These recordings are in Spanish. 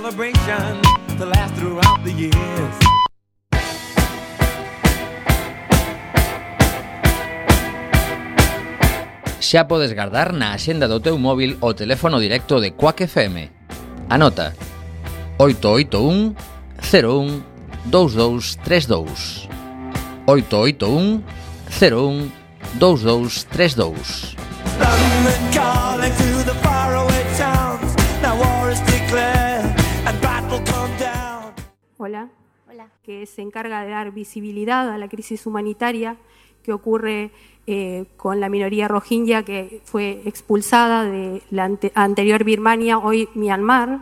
celebration to last throughout the years. xa podes guardar na axenda do teu móvil o teléfono directo de Quack FM. Anota 881 01 2232 881 01 2232 Dame Que se encarga de dar visibilidad a la crisis humanitaria que ocurre eh, con la minoría rohingya que fue expulsada de la anterior Birmania, hoy Myanmar,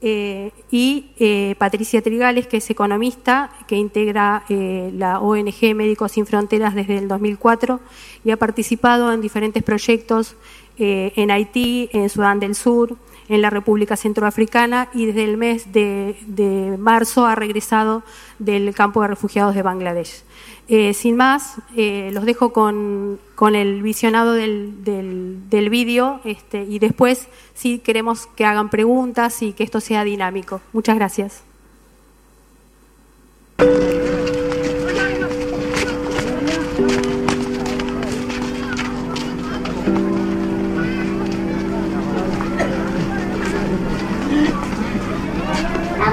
eh, y eh, Patricia Trigales, que es economista, que integra la ONG Médicos Sin Fronteras desde el 2004 y ha participado en diferentes proyectos en Haití, en Sudán del Sur, en la República Centroafricana y desde el mes de marzo ha regresado del campo de refugiados de Bangladesh. Eh, sin más, eh, los dejo con, con el visionado del, del, del vídeo este, y después sí queremos que hagan preguntas y que esto sea dinámico. Muchas gracias.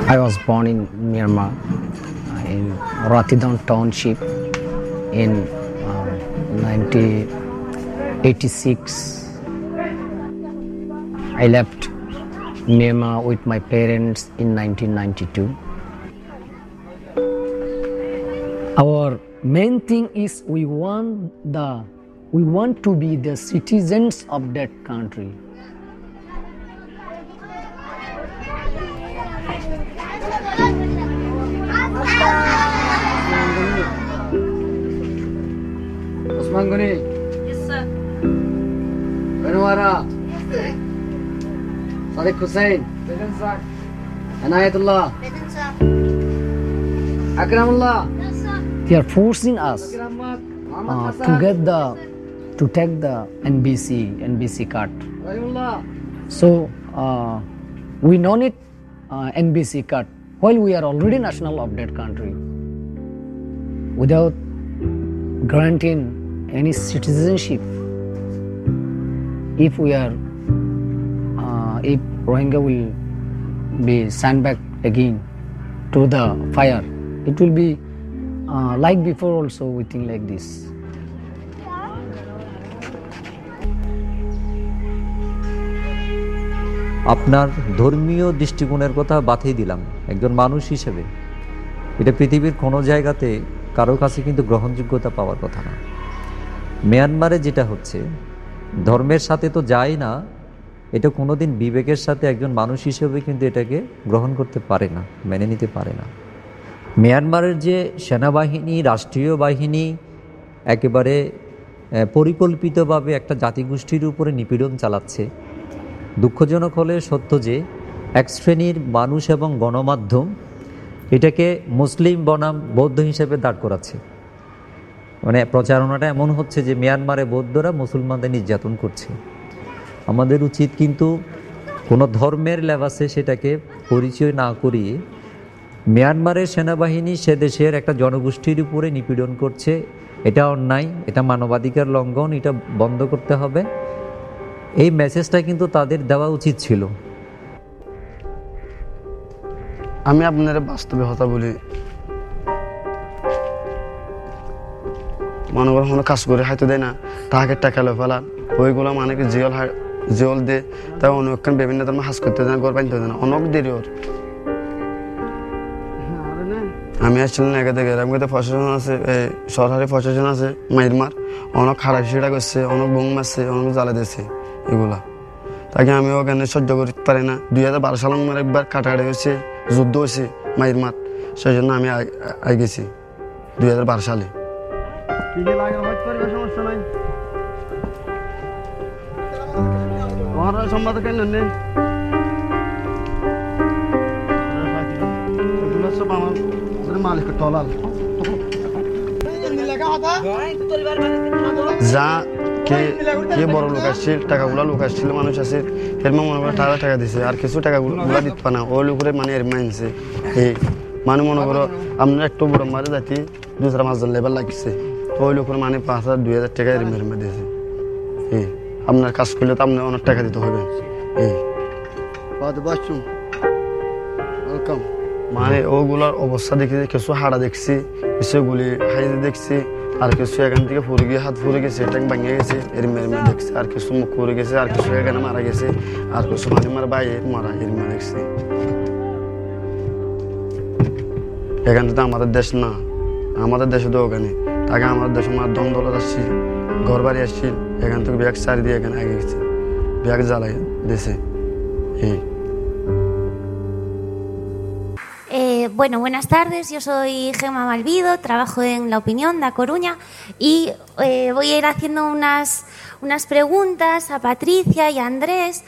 I was born in Myanmar, in Ratidon Township. in uh, 1986. I left Myanmar with my parents in 1992. Our main thing is we want the we want to be the citizens of that country. Manguni. Yes, sir. Benwara. Yes, sir. Sadiq Hussain. Present, sir. Anayatullah. Present, sir. Akramullah. Yes, sir. They are forcing us uh, to get the to take the NBC NBC card. So uh, we don't need uh, NBC card while we are already national of that country. Without granting any citizenship if we are uh, if Rohingya will be sent back again to the fire it will be uh, like before also we think like this আপনার ধর্মীয় দৃষ্টিকোণের কথা বাতিয়ে দিলাম একজন মানুষ হিসেবে এটা পৃথিবীর কোনো জায়গাতে কারও কাছে কিন্তু গ্রহণযোগ্যতা পাওয়ার কথা না মিয়ানমারে যেটা হচ্ছে, ধর্মের সাথে তো যায় না, এটা কোনোদিন বিবেকের সাথে একজন মানুষ হিসেবে কিন্তু এটাকে গ্রহণ করতে পারে না, মেনে নিতে পারে না। মিয়ানমারের যে সেনাবাহিনী, রাষ্ট্রীয় বাহিনী, একেবারে পরিকল্পিতভাবে একটা জাতিগোষ্ঠীর উপরে নিপীড়ন চালাচ্ছে, দুঃখজনক হলে সত্য যে এক শ্রেণির মানুষ এবং গণমাধ্যম এটাকে মুসলিম বনাম বৌদ্ধ হিসেবে দাঁড় করাচ্ছে। মানে প্রচারণাটা এমন হচ্ছে যে মিয়ানমারে বৌদ্ধরা মুসলমানদের নির্যাতন করছে। আমাদের উচিত কিন্তু কোনো ধর্মের লেবাসে সেটাকে পরিচয় না করিয়ে মিয়ানমারের সেনাবাহিনী সে দেশের একটা জনগোষ্ঠীর উপরে নিপীড়ন করছে। এটা অন্যায়, এটা মানবাধিকার লঙ্ঘন, এটা বন্ধ করতে হবে। এই মেসেজটা কিন্তু তাদের দেওয়া উচিত ছিল। আমি আপনার বাস্তবে কথা বলি। মনে করো কোনো কাজ করে হাইতে দেয় না। তাহাকে টাকা লো ফেলা। ওইগুলো মানে কি জিয়ল জিয়ল দে। তাই অনেকক্ষণ বিভিন্ন ধর্ম হাস করতে দেয় গড় বানতে দেয় না। অনেক দেরি ওর। আমি আসছিলাম একে থেকে। এরকম প্রশাসন আছে এই সরকারি প্রশাসন আছে মাইরমার অনেক খারাপ সেটা করছে, অনেক বোম মারছে, অনেক জ্বালা দিয়েছে এগুলা। তাকে আমি ওখানে সহ্য করতে পারি না। দুই হাজার বারো সাল আমার একবার কাটাকাটি হয়েছে, যুদ্ধ হয়েছে মাইরমার সেই জন্য আমি আই গেছি, দুই হাজার বারো সালে। সমস্যা নাই। মহারাজ যা কে কে বড় লোক আসছিল টাকাগুলো লোক আসছিল মানুষ আছে। এর মনে করে টাকা টাকা দিছে আর কিছু টাকাগুলো দিতে পারে না। ওই লোকের মানে এর মানছে এই মানে মনে করো আপনার একটু বড় মারে যাতি দুসরা মাসজন লেবার লাগছে। ওই লোকের মানে পাঁচ হাজার দুই হাজার টাকা এর মেরে দিয়েছে। এই আপনার কাজ করলে তো আপনার অনেক টাকা দিতে হবে। এই। ওয়েলকাম মানে ওগুলোর অবস্থা দেখি কিছু হাড়া দেখছি কিছু গুলি হাইতে দেখছি আর কিছু এখান থেকে ফুরে গিয়ে হাত ফুরে গেছে ট্যাঙ্ক ভাঙিয়ে গেছে এর মেরে মেরে দেখছি আর কিছু মুখ ফুরে গেছে আর কিছু এখানে মারা গেছে আর কিছু মানে মারা বাইরে মারা এর মেরে দেখছি। এখান থেকে আমাদের দেশ না আমাদের দেশে তো ওখানে তাকে আমাদের দেশে মার দম দলত আসছিল ঘর বাড়ি আসছিল এখান থেকে ব্যাগ সারি দিয়ে এখানে আগে গেছে ব্যাগ জ্বালাই দিয়েছে এই Eh, bueno, buenas tardes. Yo soy Gemma Malvido, trabajo en La Opinión de A Coruña y eh, voy a ir haciendo unas, unas preguntas a Patricia y Andrés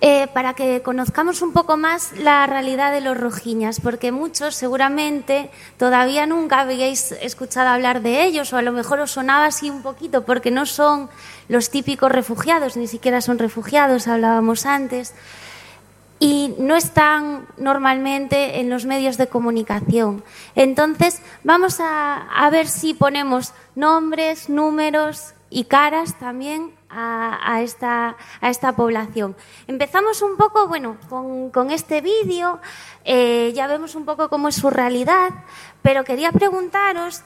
eh, para que conozcamos un poco más la realidad de los rojiñas, porque muchos seguramente todavía nunca habíais escuchado hablar de ellos o a lo mejor os sonaba así un poquito porque no son los típicos refugiados, ni siquiera son refugiados, hablábamos antes y no están normalmente en los medios de comunicación. Entonces, vamos a, a ver si ponemos nombres, números y caras también a, a esta, a esta población. Empezamos un poco, bueno, con, con este vídeo, eh, ya vemos un poco cómo es su realidad, pero quería preguntaros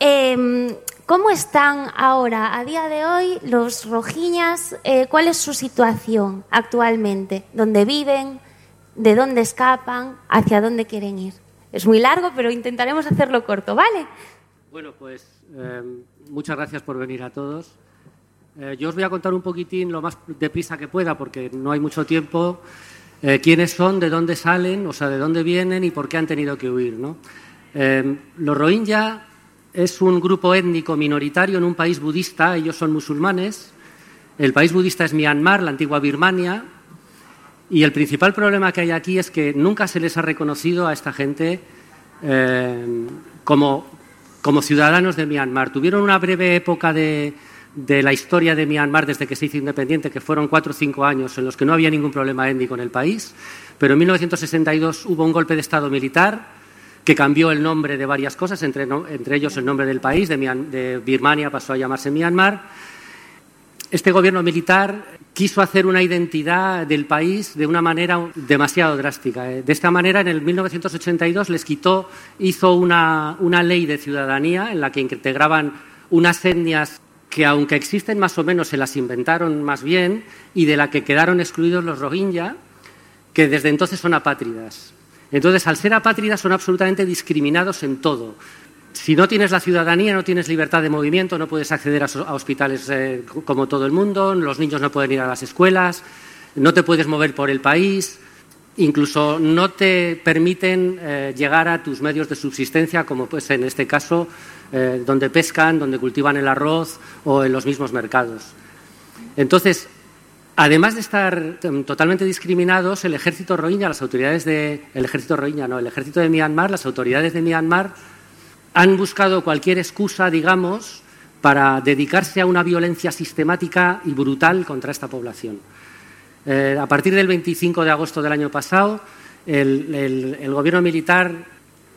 eh, cómo están ahora, a día de hoy, los rojiñas, eh, cuál es su situación actualmente, dónde viven, de dónde escapan, hacia dónde quieren ir. Es muy largo, pero intentaremos hacerlo corto, ¿vale? Bueno, pues eh, muchas gracias por venir a todos. Eh, yo os voy a contar un poquitín lo más deprisa que pueda, porque no hay mucho tiempo, eh, quiénes son, de dónde salen, o sea, de dónde vienen y por qué han tenido que huir. ¿no? Eh, los Rohingya es un grupo étnico minoritario en un país budista, ellos son musulmanes. El país budista es Myanmar, la antigua Birmania, y el principal problema que hay aquí es que nunca se les ha reconocido a esta gente como, como, ciudadanos de Myanmar. Tuvieron una breve época de, de, la historia de Myanmar desde que se hizo independiente, que fueron cuatro o cinco años en los que no había ningún problema étnico en el país, pero en 1962 hubo un golpe de Estado militar que cambió el nombre de varias cosas, entre, entre ellos el nombre del país, de, Birmania pasó a llamarse Myanmar. Este gobierno militar quiso hacer una identidad del país de una manera demasiado drástica. De esta manera, en el 1982 les quitó, hizo una, una ley de ciudadanía en la que integraban unas etnias que, aunque existen más o menos, se las inventaron más bien y de la que quedaron excluidos los rohingya, que desde entonces son apátridas. Entonces, al ser apátridas, son absolutamente discriminados en todo. Si no tienes la ciudadanía, no tienes libertad de movimiento, no puedes acceder a, hospitales eh, como todo el mundo, los niños no pueden ir a las escuelas, no te puedes mover por el país, incluso no te permiten eh, llegar a tus medios de subsistencia, como pues en este caso, eh, donde pescan, donde cultivan el arroz o en los mismos mercados. Entonces, además de estar totalmente discriminados, el ejército rohingya, las autoridades de el ejército rohingya, no, el ejército de Myanmar, las autoridades de Myanmar han buscado cualquier excusa, digamos, para dedicarse a una violencia sistemática y brutal contra esta población. Eh, a partir del 25 de agosto del año pasado, el, gobierno militar,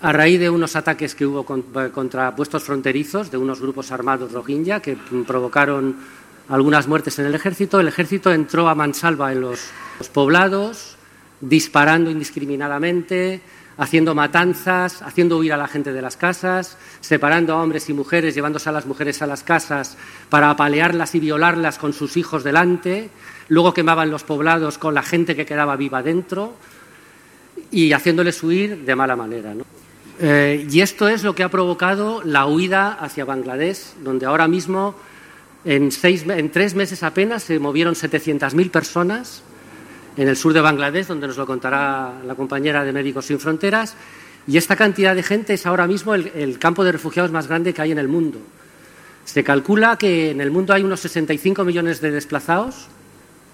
a raíz de unos ataques que hubo con, contra puestos fronterizos de unos grupos armados rohingya que provocaron algunas muertes en el ejército, el ejército entró a mansalva en los, los poblados, disparando indiscriminadamente, haciendo matanzas, haciendo huir a la gente de las casas, separando a hombres y mujeres, llevándose a las mujeres a las casas para apalearlas y violarlas con sus hijos delante, luego quemaban los poblados con la gente que quedaba viva dentro y haciéndoles huir de mala manera. ¿no? Eh, y esto es lo que ha provocado la huida hacia Bangladesh, donde ahora mismo, en, tres meses apenas, se movieron 700.000 personas en el sur de Bangladesh, donde nos lo contará la compañera de Médicos Sin Fronteras. Y esta cantidad de gente es ahora mismo el, campo de refugiados más grande que hay en el mundo. Se calcula que en el mundo hay unos 65 millones de desplazados,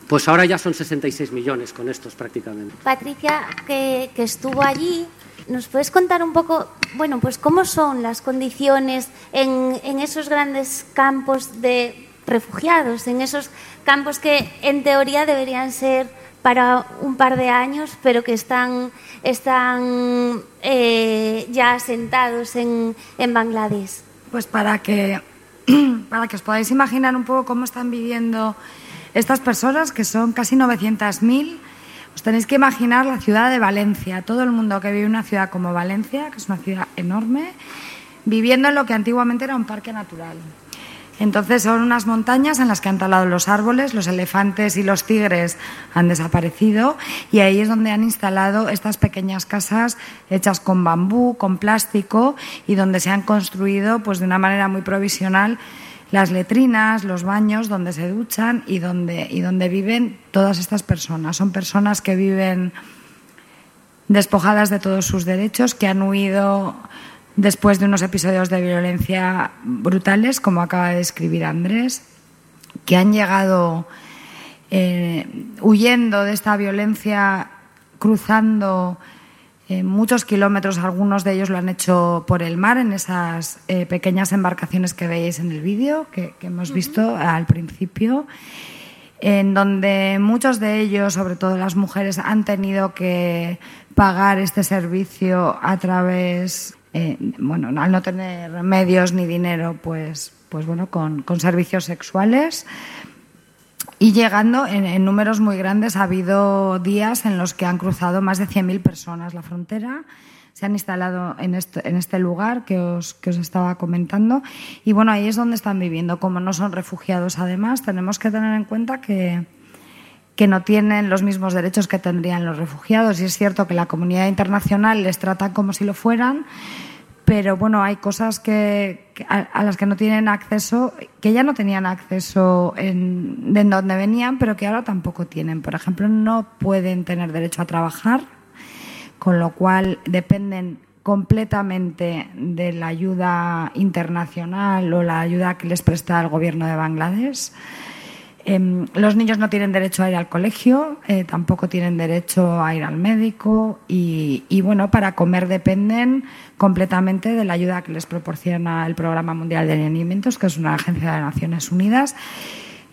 pues ahora ya son 66 millones con estos prácticamente. Patricia, que estuvo allí, ¿nos puedes contar un poco, bueno, pues cómo son las condiciones en, esos grandes campos de refugiados, en esos campos que en teoría deberían ser para un par de años, pero que están, están eh, ya asentados en, en Bangladesh. Pues para que, para que os podáis imaginar un poco cómo están viviendo estas personas, que son casi 900.000, os tenéis que imaginar la ciudad de Valencia, todo el mundo que vive en una ciudad como Valencia, que es una ciudad enorme, viviendo en lo que antiguamente era un parque natural. Entonces son unas montañas en las que han talado los árboles, los elefantes y los tigres han desaparecido y ahí es donde han instalado estas pequeñas casas hechas con bambú, con plástico y donde se han construido pues de una manera muy provisional las letrinas, los baños donde se duchan y donde, y donde viven todas estas personas. Son personas que viven despojadas de todos sus derechos, que han huido después de unos episodios de violencia brutales, como acaba de describir Andrés, que han llegado eh, huyendo de esta violencia, cruzando eh, muchos kilómetros, algunos de ellos lo han hecho por el mar, en esas eh, pequeñas embarcaciones que veis en el vídeo, que, que hemos visto al principio en donde muchos de ellos, sobre todo las mujeres, han tenido que pagar este servicio a través eh, bueno, al no tener medios ni dinero, pues, pues bueno, con, servicios sexuales. Y llegando en, números muy grandes, ha habido días en los que han cruzado más de 100.000 personas la frontera, se han instalado en este, en este lugar que os, que os estaba comentando. Y bueno, ahí es donde están viviendo. Como no son refugiados, además, tenemos que tener en cuenta que, que no tienen los mismos derechos que tendrían los refugiados. Y es cierto que la comunidad internacional les trata como si lo fueran, pero bueno, hay cosas que, a, las que no tienen acceso, que ya no tenían acceso de donde venían, pero que ahora tampoco tienen. Por ejemplo, no pueden tener derecho a trabajar, con lo cual dependen completamente de la ayuda internacional o la ayuda que les presta el gobierno de Bangladesh. Em, los niños no tienen derecho a ir al colegio, eh, tampoco tienen derecho a ir al médico y, bueno, para comer dependen completamente de la ayuda que les proporciona el Programa Mundial de Alimentos, que es una agencia de Naciones Unidas.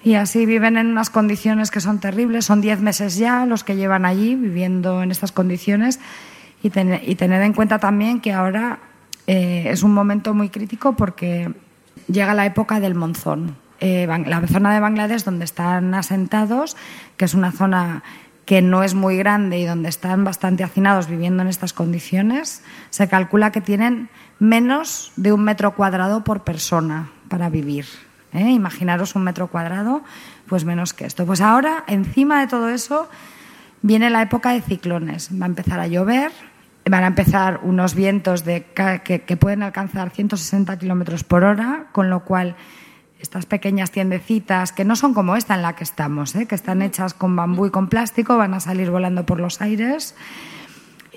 Y así viven en unas condiciones que son terribles. Son diez meses ya los que llevan allí viviendo en estas condiciones. Y, tener en cuenta también que ahora eh, es un momento muy crítico porque llega la época del monzón eh, la zona de Bangladesh donde están asentados, que es una zona que no es muy grande y donde están bastante hacinados viviendo en estas condiciones, se calcula que tienen menos de un metro cuadrado por persona para vivir. ¿eh? Imaginaros un metro cuadrado, pues menos que esto. Pues ahora, encima de todo eso, viene la época de ciclones. Va a empezar a llover, van a empezar unos vientos de, que, que pueden alcanzar 160 kilómetros por hora, con lo cual estas pequeñas tiendecitas que no son como esta en la que estamos, ¿eh? que están hechas con bambú y con plástico, van a salir volando por los aires.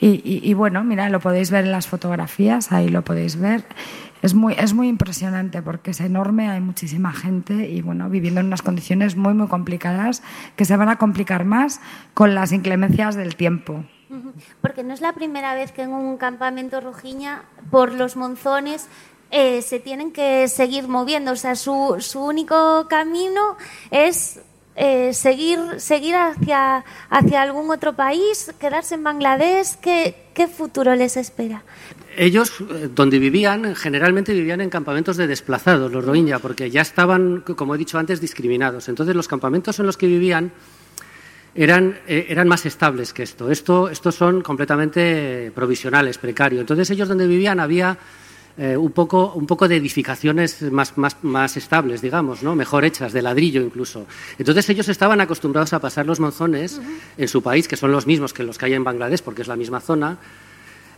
Y, bueno, mira, lo podéis ver en las fotografías, ahí lo podéis ver. Es muy, es muy impresionante porque es enorme, hay muchísima gente y bueno, viviendo en unas condiciones muy, muy complicadas que se van a complicar más con las inclemencias del tiempo. Porque no es la primera vez que en un campamento rojiña, por los monzones, eh, se tienen que seguir moviendo. O sea, su, su único camino es eh, seguir, seguir hacia, hacia algún otro país, quedarse en Bangladesh. ¿Qué, qué futuro les espera? Ellos, eh, donde vivían, generalmente vivían en campamentos de desplazados, los Rohingya, porque ya estaban, como he dicho antes, discriminados. Entonces, los campamentos en los que vivían eran, eran más estables que esto. esto. Estos son completamente provisionales, precarios. Entonces, ellos donde vivían había eh, un, poco, un poco de edificaciones más, más, más, estables, digamos, ¿no? mejor hechas, de ladrillo incluso. Entonces ellos estaban acostumbrados a pasar los monzones en su país, que son los mismos que los que hay en Bangladesh, porque es la misma zona,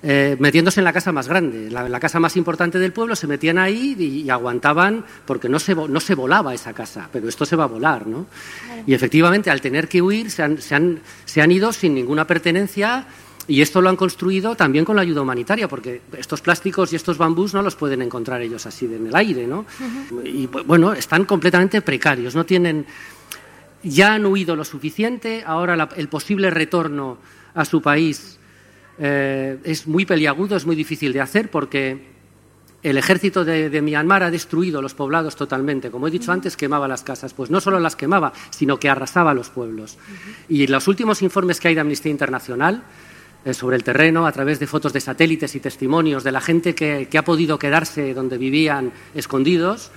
eh, metiéndose en la casa más grande, la, la, casa más importante del pueblo, se metían ahí y, aguantaban porque no se, no se volaba esa casa, pero esto se va a volar, ¿no? Y efectivamente, al tener que huir, se han, se han, se han ido sin ninguna pertenencia y esto lo han construido también con la ayuda humanitaria, porque estos plásticos y estos bambús no los pueden encontrar ellos así en el aire, ¿no? Y bueno, están completamente precarios, no tienen. Ya han huido lo suficiente, ahora el posible retorno a su país eh, es muy peliagudo, es muy difícil de hacer porque el ejército de, Myanmar ha destruido los poblados totalmente. Como he dicho antes, quemaba las casas. Pues no solo las quemaba, sino que arrasaba los pueblos. Y los últimos informes que hay de Amnistía Internacional sobre el terreno, a través de fotos de satélites y testimonios de la gente que, ha podido quedarse donde vivían escondidos,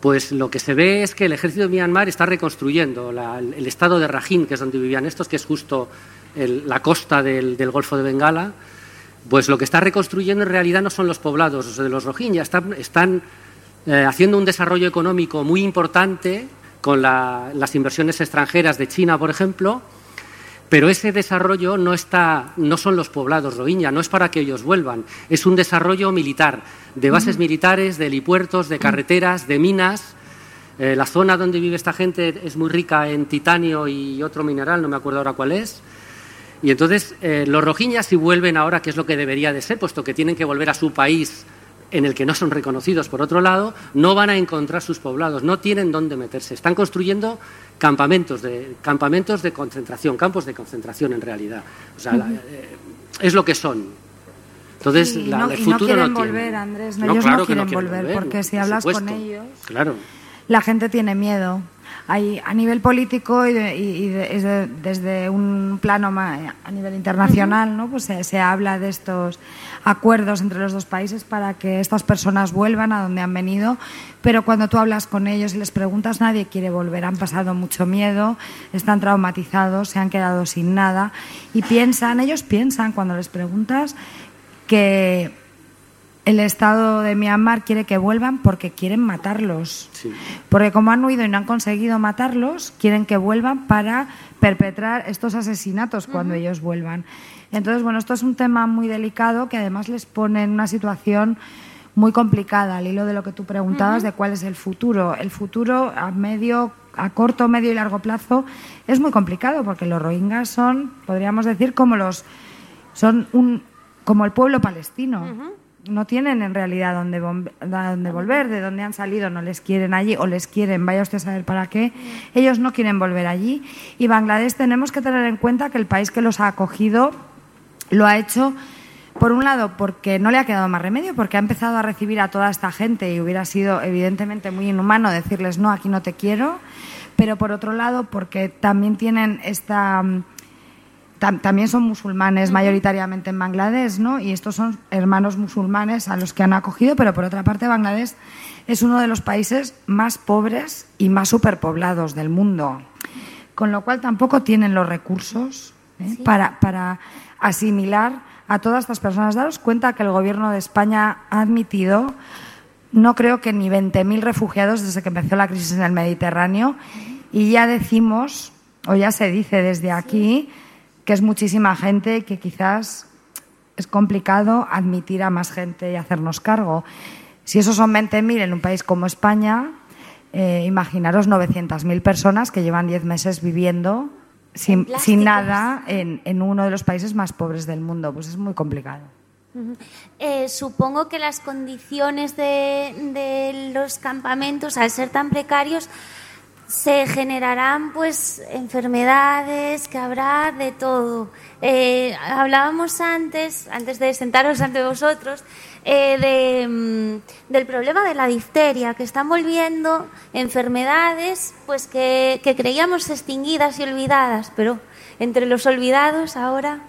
pues lo que se ve es que el ejército de Myanmar está reconstruyendo el, estado de Rakhine, que es donde vivían estos, que es justo la costa del Golfo de Bengala. Pues lo que está reconstruyendo en realidad no son los poblados de los Rohingya, están, eh, haciendo un desarrollo económico muy importante con las inversiones extranjeras de China, por ejemplo, pero ese desarrollo no, está, no son los poblados Rohingya, no es para que ellos vuelvan, es un desarrollo militar, de bases militares, de helipuertos, de carreteras, de minas. Eh, la zona donde vive esta gente es muy rica en titanio y otro mineral, no me acuerdo ahora cuál es. Y entonces eh, los rojiñas si vuelven ahora, que es lo que debería de ser, puesto que tienen que volver a su país en el que no son reconocidos por otro lado, no van a encontrar sus poblados, no tienen dónde meterse. Están construyendo campamentos de, campamentos de concentración, campos de concentración en realidad. O sea, eh, es lo que son. Entonces, no, el futuro no quieren volver, Andrés. ellos no quieren, volver, porque si hablas con ellos, claro. la gente tiene miedo a nivel político y, desde un plano a nivel internacional, ¿no? pues se, habla de estos acuerdos entre los dos países para que estas personas vuelvan a donde han venido, pero cuando tú hablas con ellos y les preguntas, nadie quiere volver, han pasado mucho miedo, están traumatizados, se han quedado sin nada y piensan, ellos piensan cuando les preguntas que el Estado de Myanmar quiere que vuelvan porque quieren matarlos. Porque como han huido y no han conseguido matarlos, quieren que vuelvan para perpetrar estos asesinatos cuando ellos vuelvan. Entonces, bueno, esto es un tema muy delicado que además les pone en una situación muy complicada al hilo de lo que tú preguntabas de cuál es el futuro. El futuro a medio, a corto, medio y largo plazo es muy complicado porque los rohingyas son, podríamos decir, como los son un como el pueblo palestino no tienen en realidad dónde, dónde volver, de dónde han salido, no les quieren allí o les quieren, vaya usted a saber para qué, ellos no quieren volver allí. Y Bangladesh tenemos que tener en cuenta que el país que los ha acogido lo ha hecho, por un lado, porque no le ha quedado más remedio, porque ha empezado a recibir a toda esta gente y hubiera sido evidentemente muy inhumano decirles no, aquí no te quiero, pero por otro lado, porque también tienen esta también son musulmanes mayoritariamente en Bangladesh, ¿no? Y estos son hermanos musulmanes a los que han acogido, pero por otra parte Bangladesh es uno de los países más pobres y más superpoblados del mundo, con lo cual tampoco tienen los recursos ¿eh? para, para asimilar a todas estas personas. Daros cuenta que el gobierno de España ha admitido, no creo que ni 20.000 refugiados desde que empezó la crisis en el Mediterráneo, y ya decimos, o ya se dice desde aquí, que es muchísima gente que quizás es complicado admitir a más gente y hacernos cargo. Si esos son 20.000 en un país como España, eh, imaginaros 900.000 personas que llevan 10 meses viviendo sin, sin nada en, en, uno de los países más pobres del mundo. Pues es muy complicado. Eh, supongo que las condiciones de, de los campamentos, al ser tan precarios, se generarán pues enfermedades, que habrá de todo. Eh, hablábamos antes, antes de sentaros ante vosotros, eh, de, mm, del problema de la difteria, que están volviendo enfermedades pues que, que creíamos extinguidas y olvidadas, pero entre los olvidados ahora.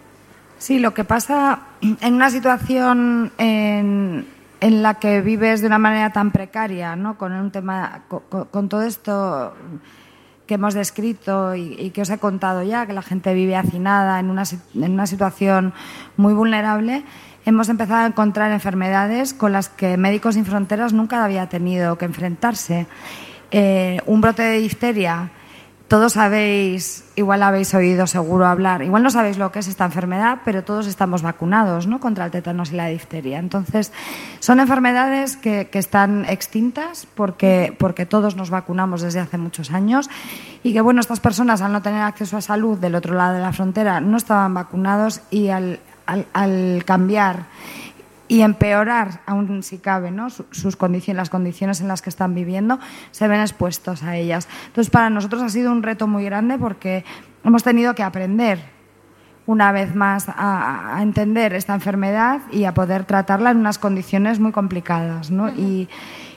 Sí, lo que pasa en una situación en, en la que vives de una manera tan precaria, ¿no? con un tema, con, todo esto que hemos descrito y, que os he contado ya, que la gente vive hacinada en una, en una situación muy vulnerable, hemos empezado a encontrar enfermedades con las que Médicos Sin Fronteras nunca había tenido que enfrentarse. Eh, un brote de difteria todos sabéis, igual habéis oído seguro hablar, igual no sabéis lo que es esta enfermedad, pero todos estamos vacunados ¿no? contra el tétanos y la difteria. Entonces, son enfermedades que, están extintas porque, porque todos nos vacunamos desde hace muchos años y que, bueno, estas personas al no tener acceso a salud del otro lado de la frontera no estaban vacunados y al, al cambiar y empeorar, aún si cabe, ¿no? sus condiciones, las condiciones en las que están viviendo, se ven expuestos a ellas. Entonces, para nosotros ha sido un reto muy grande porque hemos tenido que aprender una vez más a, entender esta enfermedad y a poder tratarla en unas condiciones muy complicadas. ¿no? y,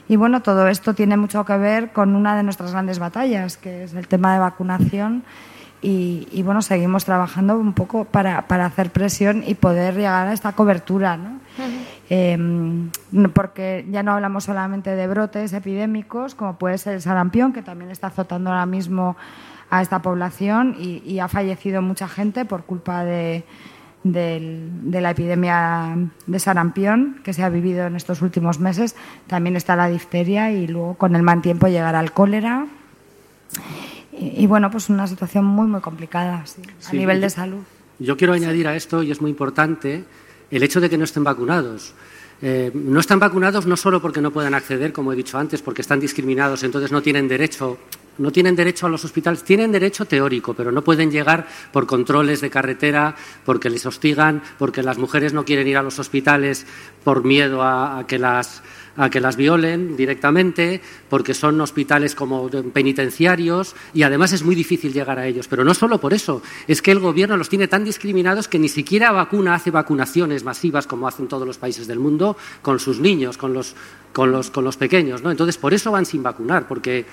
y, bueno, todo esto tiene mucho que ver con una de nuestras grandes batallas, que es el tema de vacunación. Y, bueno, seguimos trabajando un poco para, para, hacer presión y poder llegar a esta cobertura. ¿no? Em, porque ya no hablamos solamente de brotes epidémicos, como puede ser el sarampión, que también está azotando ahora mismo a esta población y, ha fallecido mucha gente por culpa de, la epidemia de sarampión que se ha vivido en estos últimos meses. También está la difteria y luego con el mal tiempo llegará el cólera. Y, bueno, pues una situación muy, muy complicada a nivel de salud. Yo quiero añadir a esto, y es muy importante, el hecho de que no estén vacunados. Eh, no están vacunados no solo porque no puedan acceder, como he dicho antes, porque están discriminados, entonces no tienen derecho, no tienen derecho a los hospitales, tienen derecho teórico, pero no pueden llegar por controles de carretera, porque les hostigan, porque las mujeres no quieren ir a los hospitales por miedo a que las a que las violen directamente, porque son hospitales como penitenciarios y además es muy difícil llegar a ellos. Pero no solo por eso, es que el gobierno los tiene tan discriminados que ni siquiera vacuna hace vacunaciones masivas como hacen todos los países del mundo con sus niños, con los, con los, con los pequeños. ¿no? Entonces, por eso van sin vacunar, porque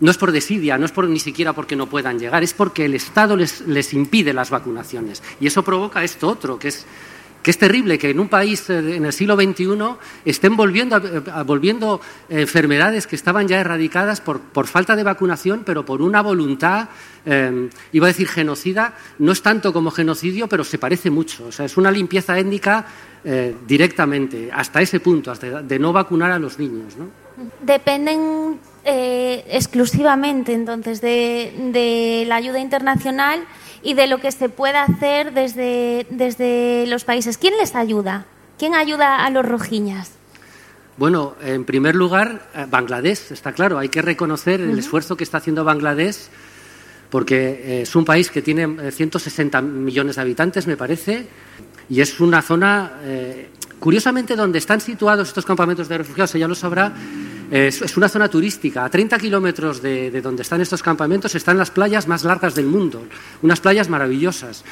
no es por desidia, no es por, ni siquiera porque no puedan llegar, es porque el Estado les, les impide las vacunaciones. Y eso provoca esto otro, que es que es terrible que en un país eh, en el siglo XXI estén volviendo, volviendo enfermedades que estaban ya erradicadas por, falta de vacunación, pero por una voluntad, eh, iba a decir genocida, no es tanto como genocidio, pero se parece mucho. O sea, es una limpieza étnica eh, directamente, hasta ese punto, hasta de no vacunar a los niños. Dependen exclusivamente entonces de la ayuda internacional y de lo que se puede hacer desde, desde los países. ¿Quién les ayuda? ¿Quién ayuda a los rojiñas? Bueno, en primer lugar, eh, Bangladesh, está claro, hay que reconocer el esfuerzo que está haciendo Bangladesh, porque eh, es un país que tiene 160 eh, millones de habitantes, me parece, y es una zona, curiosamente, donde están situados estos campamentos de refugiados, ella lo sabrá, es, una zona turística. A 30 kilómetros de, donde están estos campamentos están las playas más largas del mundo, unas playas maravillosas.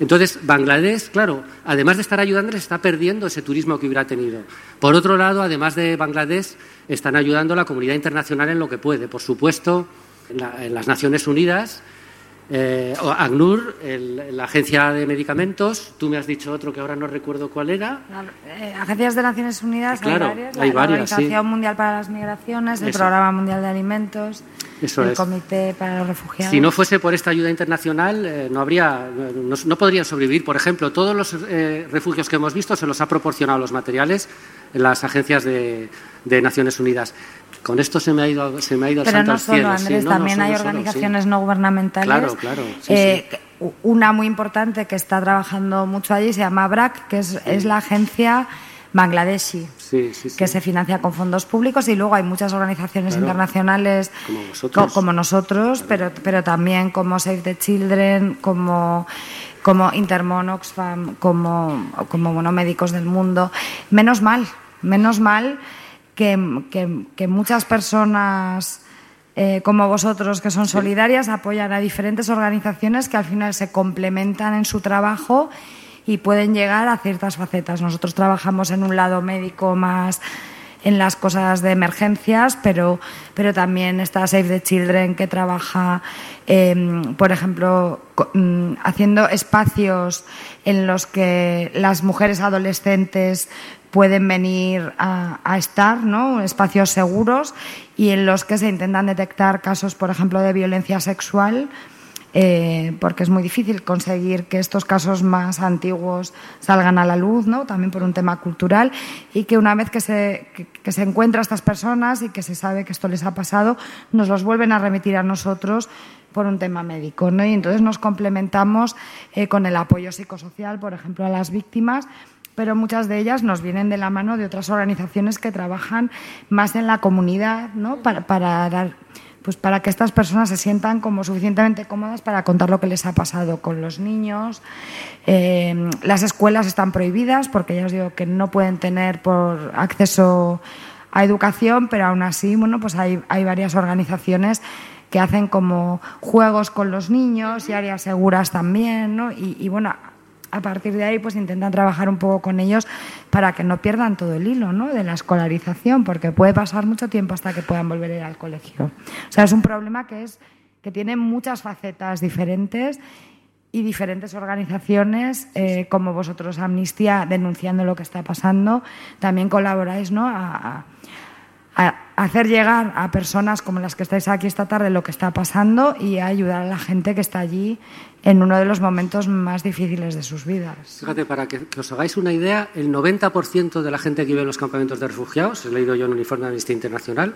Entonces, Bangladesh, claro, además de estar ayudándoles, está perdiendo ese turismo que hubiera tenido. Por otro lado, además de Bangladesh, están ayudando a la comunidad internacional en lo que puede. Por supuesto, en las Naciones Unidas, eh, ACNUR, la Agencia de Medicamentos, tú me has dicho otro que ahora no recuerdo cuál era. Eh, agencias de Naciones Unidas, claro, hay varias. la, Organización Mundial para las Migraciones, el Programa Mundial de Alimentos, el Comité para los Refugiados. Si no fuese por esta ayuda internacional, eh, no, habría, no, podrían sobrevivir. Por ejemplo, todos los eh, refugios que hemos visto se los ha proporcionado los materiales en las agencias de, de Naciones Unidas. Con esto se me ha ido, se me ha ido Pero no solo, Andrés, también hay organizaciones no gubernamentales. Claro, claro. Eh, una muy importante que está trabajando mucho allí se llama BRAC, que es, es la agencia bangladeshi, que se financia con fondos públicos y luego hay muchas organizaciones internacionales como, nosotros, pero, pero también como Save the Children, como como Intermon, Oxfam, como, como bueno, médicos del mundo. Menos mal, menos mal que, muchas personas eh, como vosotros, que son solidarias, apoyan a diferentes organizaciones que al final se complementan en su trabajo y pueden llegar a ciertas facetas. Nosotros trabajamos en un lado médico más en las cosas de emergencias, pero, pero también está Save the Children que trabaja, em, por ejemplo, mm, haciendo espacios en los que las mujeres adolescentes pueden venir a, estar, ¿no? espacios seguros y en los que se intentan detectar casos, por ejemplo, de violencia sexual. Eh, porque es muy difícil conseguir que estos casos más antiguos salgan a la luz, ¿no? también por un tema cultural, y que una vez que se, que, se encuentra a estas personas y que se sabe que esto les ha pasado, nos los vuelven a remitir a nosotros por un tema médico. ¿no? Y entonces nos complementamos eh, con el apoyo psicosocial, por ejemplo, a las víctimas pero muchas de ellas nos vienen de la mano de otras organizaciones que trabajan más en la comunidad, ¿no? Para, para dar pues para que estas personas se sientan como suficientemente cómodas para contar lo que les ha pasado con los niños. Eh, las escuelas están prohibidas porque ya os digo que no pueden tener por acceso a educación, pero aún así, bueno, pues hay, hay varias organizaciones que hacen como juegos con los niños y áreas seguras también, ¿no? Y, y bueno, a partir de ahí pues intentan trabajar un poco con ellos para que no pierdan todo el hilo ¿no? de la escolarización, porque puede pasar mucho tiempo hasta que puedan volver a ir al colegio. O sea, es un problema que, es, que tiene muchas facetas diferentes y diferentes organizaciones eh, como vosotros, Amnistía, denunciando lo que está pasando, también colaboráis ¿no? a, a hacer llegar a personas como las que estáis aquí esta tarde lo que está pasando y ayudar a la gente que está allí en uno de los momentos más difíciles de sus vidas. Fíjate, para que, que os hagáis una idea, el 90% de la gente que vive en los campamentos de refugiados, he leído yo en un informe de Amnistía Internacional,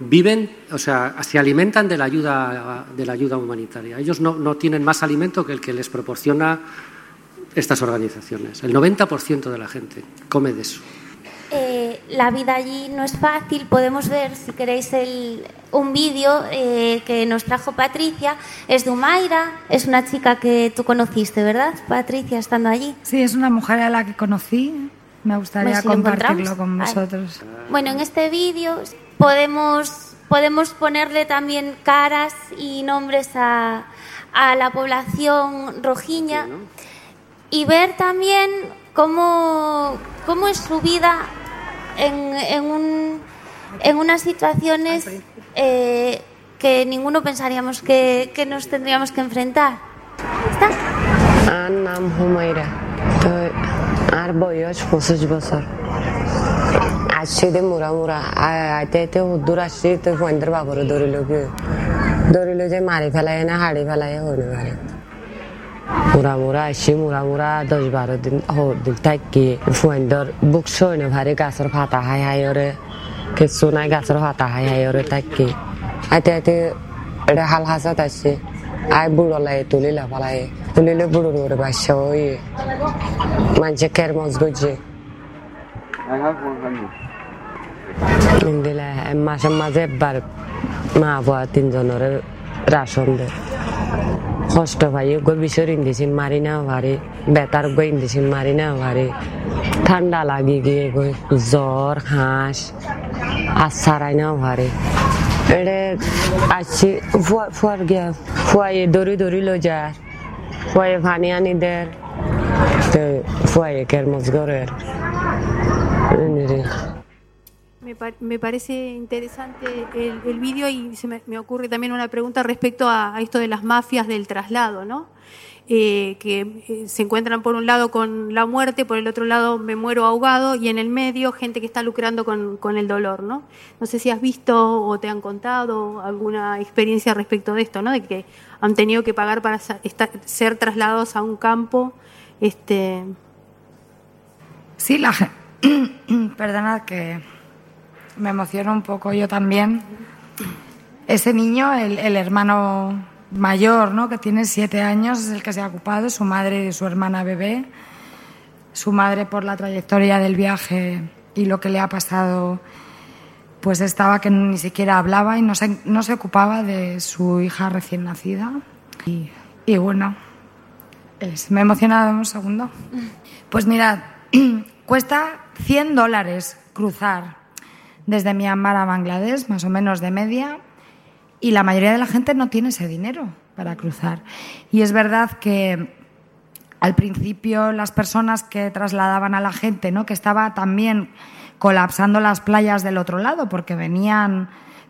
viven, o sea, se alimentan de la ayuda, de la ayuda humanitaria. Ellos no, no tienen más alimento que el que les proporciona estas organizaciones. El 90% de la gente come de eso. Eh, la vida allí no es fácil. Podemos ver, si queréis, el, un vídeo eh, que nos trajo Patricia. Es de Humaira, es una chica que tú conociste, ¿verdad, Patricia, estando allí? Sí, es una mujer a la que conocí. Me gustaría Pues si compartirlo con Vale. vosotros. Bueno, en este vídeo podemos, podemos ponerle también caras y nombres a, a la población rojiña y ver también ¿Cómo, cómo es su vida en, en, un, en unas situaciones eh, que ninguno pensaríamos que, que nos tendríamos que enfrentar? ফেলাই হইনি পারে মুরা মুরা আসছি মুরা মুরা দশ বারো দিন দিন থাকি ফোনদের বুক সইনে ভারি গাছের ফাতা হাই হাই ওরে কিছু নাই গাছের ফাতা হাই হাই ওরে থাকি আইতে আইতে এটা হাল হাসাত আসছে আই বুড়ো লাই তুলিলা ফালাই তুলিলে বুড়োর ওরে বাসা ওই মানুষে কের মজ গজে দিলে মাসে মাঝে একবার মা বাবা তিনজনের রাশন দেয় কষ্ট পাই, গো বিষর ইন্দিছিল মারি না পারে বেতার গো ইন্দিছিল মারি না পারে ঠান্ডা লাগি গিয়ে গো জ্বর হাঁস আর সারাই না পারে এড়ে আসছি ফুয়ার গিয়া ফুয়াইয়ে দড়ি দড়ি লো যা ফুয়াইয়ে পানি আনি দের ফুয়াইয়ে কেরমজ গরের Me, pa- me parece interesante el, el vídeo y se me, me ocurre también una pregunta respecto a, esto de las mafias del traslado, ¿no? Eh, que eh, se encuentran por un lado con la muerte, por el otro lado me muero ahogado y en el medio gente que está lucrando con, el dolor, ¿no? No sé si has visto o te han contado alguna experiencia respecto de esto, ¿no? De que han tenido que pagar para ser trasladados a un campo, este, Sí, la gente. Perdonad que me emociono un poco yo también. Ese niño, el, el hermano mayor, ¿no? que tiene siete años, es el que se ha ocupado, su madre y su hermana bebé. Su madre, por la trayectoria del viaje y lo que le ha pasado, pues estaba que ni siquiera hablaba y no se, no se ocupaba de su hija recién nacida. Y, y bueno, es- me he emocionado un segundo. Pues mirad, cuesta 100 dólares cruzar desde Myanmar a Bangladesh, más o menos de media, y la mayoría de la gente no tiene ese dinero para cruzar. Y es verdad que al principio las personas que trasladaban a la gente, ¿no? que estaba también colapsando las playas del otro lado, porque venían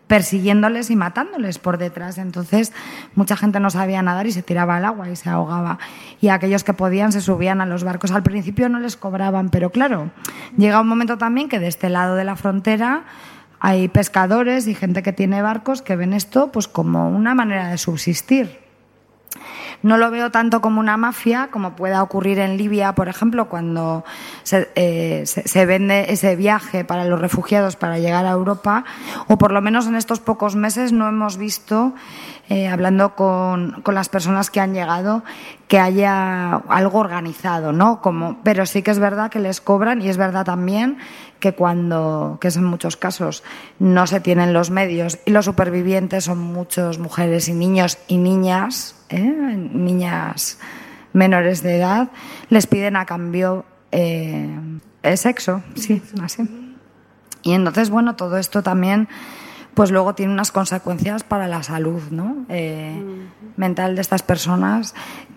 persiguiéndoles y matándoles por detrás. Entonces, mucha gente no sabía nadar y se tiraba al agua y se ahogaba. Y aquellos que podían se subían a los barcos. Al principio no les cobraban, pero claro, llega un momento también que de este lado de la frontera hay pescadores y gente que tiene barcos que ven esto pues como una manera de subsistir. No lo veo tanto como una mafia como pueda ocurrir en Libia, por ejemplo, cuando se, eh, se- se vende ese viaje para los refugiados para llegar a Europa, o por lo menos en estos pocos meses no hemos visto, eh, hablando con, con las personas que han llegado, que haya algo organizado, ¿no? Como, pero sí que es verdad que les cobran y es verdad también que cuando, que es en muchos casos, no se tienen los medios y los supervivientes son muchos mujeres y niños y niñas, ¿eh? niñas menores de edad, les piden a cambio eh, sexo, sí, así. Y entonces, bueno, todo esto también pues luego tiene unas consecuencias para la salud ¿no? Eh, mental de estas personas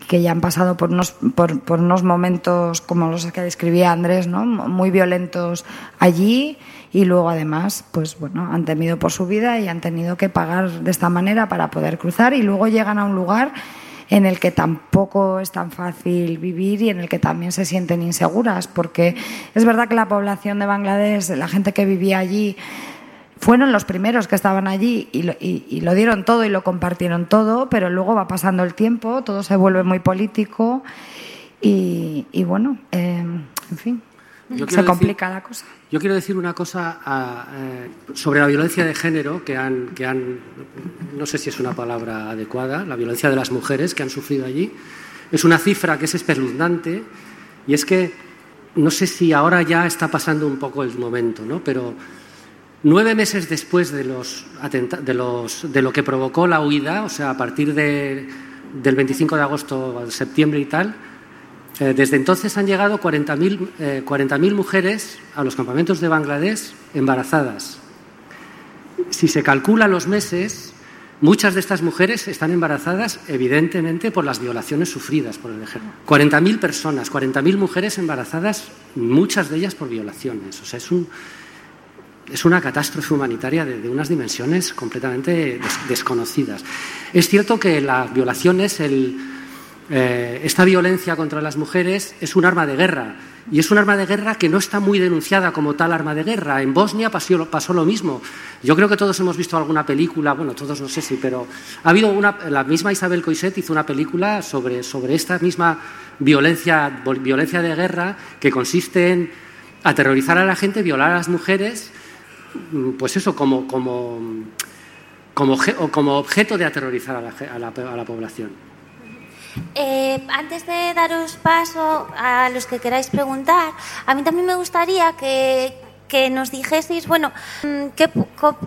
que ya han pasado por unos, por, por unos momentos como los que describía Andrés, ¿no? muy violentos allí y luego además pues bueno han temido por su vida y han tenido que pagar de esta manera para poder cruzar y luego llegan a un lugar en el que tampoco es tan fácil vivir y en el que también se sienten inseguras, porque es verdad que la población de Bangladesh, la gente que vivía allí, fueron los primeros que estaban allí y lo, y, lo, dieron todo y lo compartieron todo, pero luego va pasando el tiempo, todo se vuelve muy político y, y bueno, eh, en fin, se complica la cosa. Yo quiero decir una cosa eh, sobre la violencia de género que han, que han, no sé si es una palabra adecuada, la violencia de las mujeres que han sufrido allí. Es una cifra que es espeluznante y es que no sé si ahora ya está pasando un poco el momento, ¿no? pero nueve meses después de, los de, los, de lo que provocó la huida, o sea, a partir de, del 25 de agosto, septiembre y tal, eh, desde entonces han llegado 40.000 eh, mujeres a los campamentos de Bangladesh embarazadas. Si se calculan los meses, muchas de estas mujeres están embarazadas evidentemente por las violaciones sufridas por el ejército. 40.000 personas, 40.000 mujeres embarazadas, muchas de ellas por violaciones. O sea, es, un, es una catástrofe humanitaria de, unas dimensiones completamente desconocidas. Es cierto que la violación es el eh, esta violencia contra las mujeres es un arma de guerra y es un arma de guerra que no está muy denunciada como tal arma de guerra. En Bosnia pasó, pasó, lo mismo. Yo creo que todos hemos visto alguna película, bueno, todos no sé si, pero ha habido una, la misma Isabel Coiset hizo una película sobre, sobre esta misma violencia, violencia de guerra que consiste en aterrorizar a la gente, violar a las mujeres, pues eso, como, como, como, objeto de aterrorizar a la, población. Eh, antes de daros paso a los que queráis preguntar, a mí también me gustaría que, nos dijeseis, bueno, mm,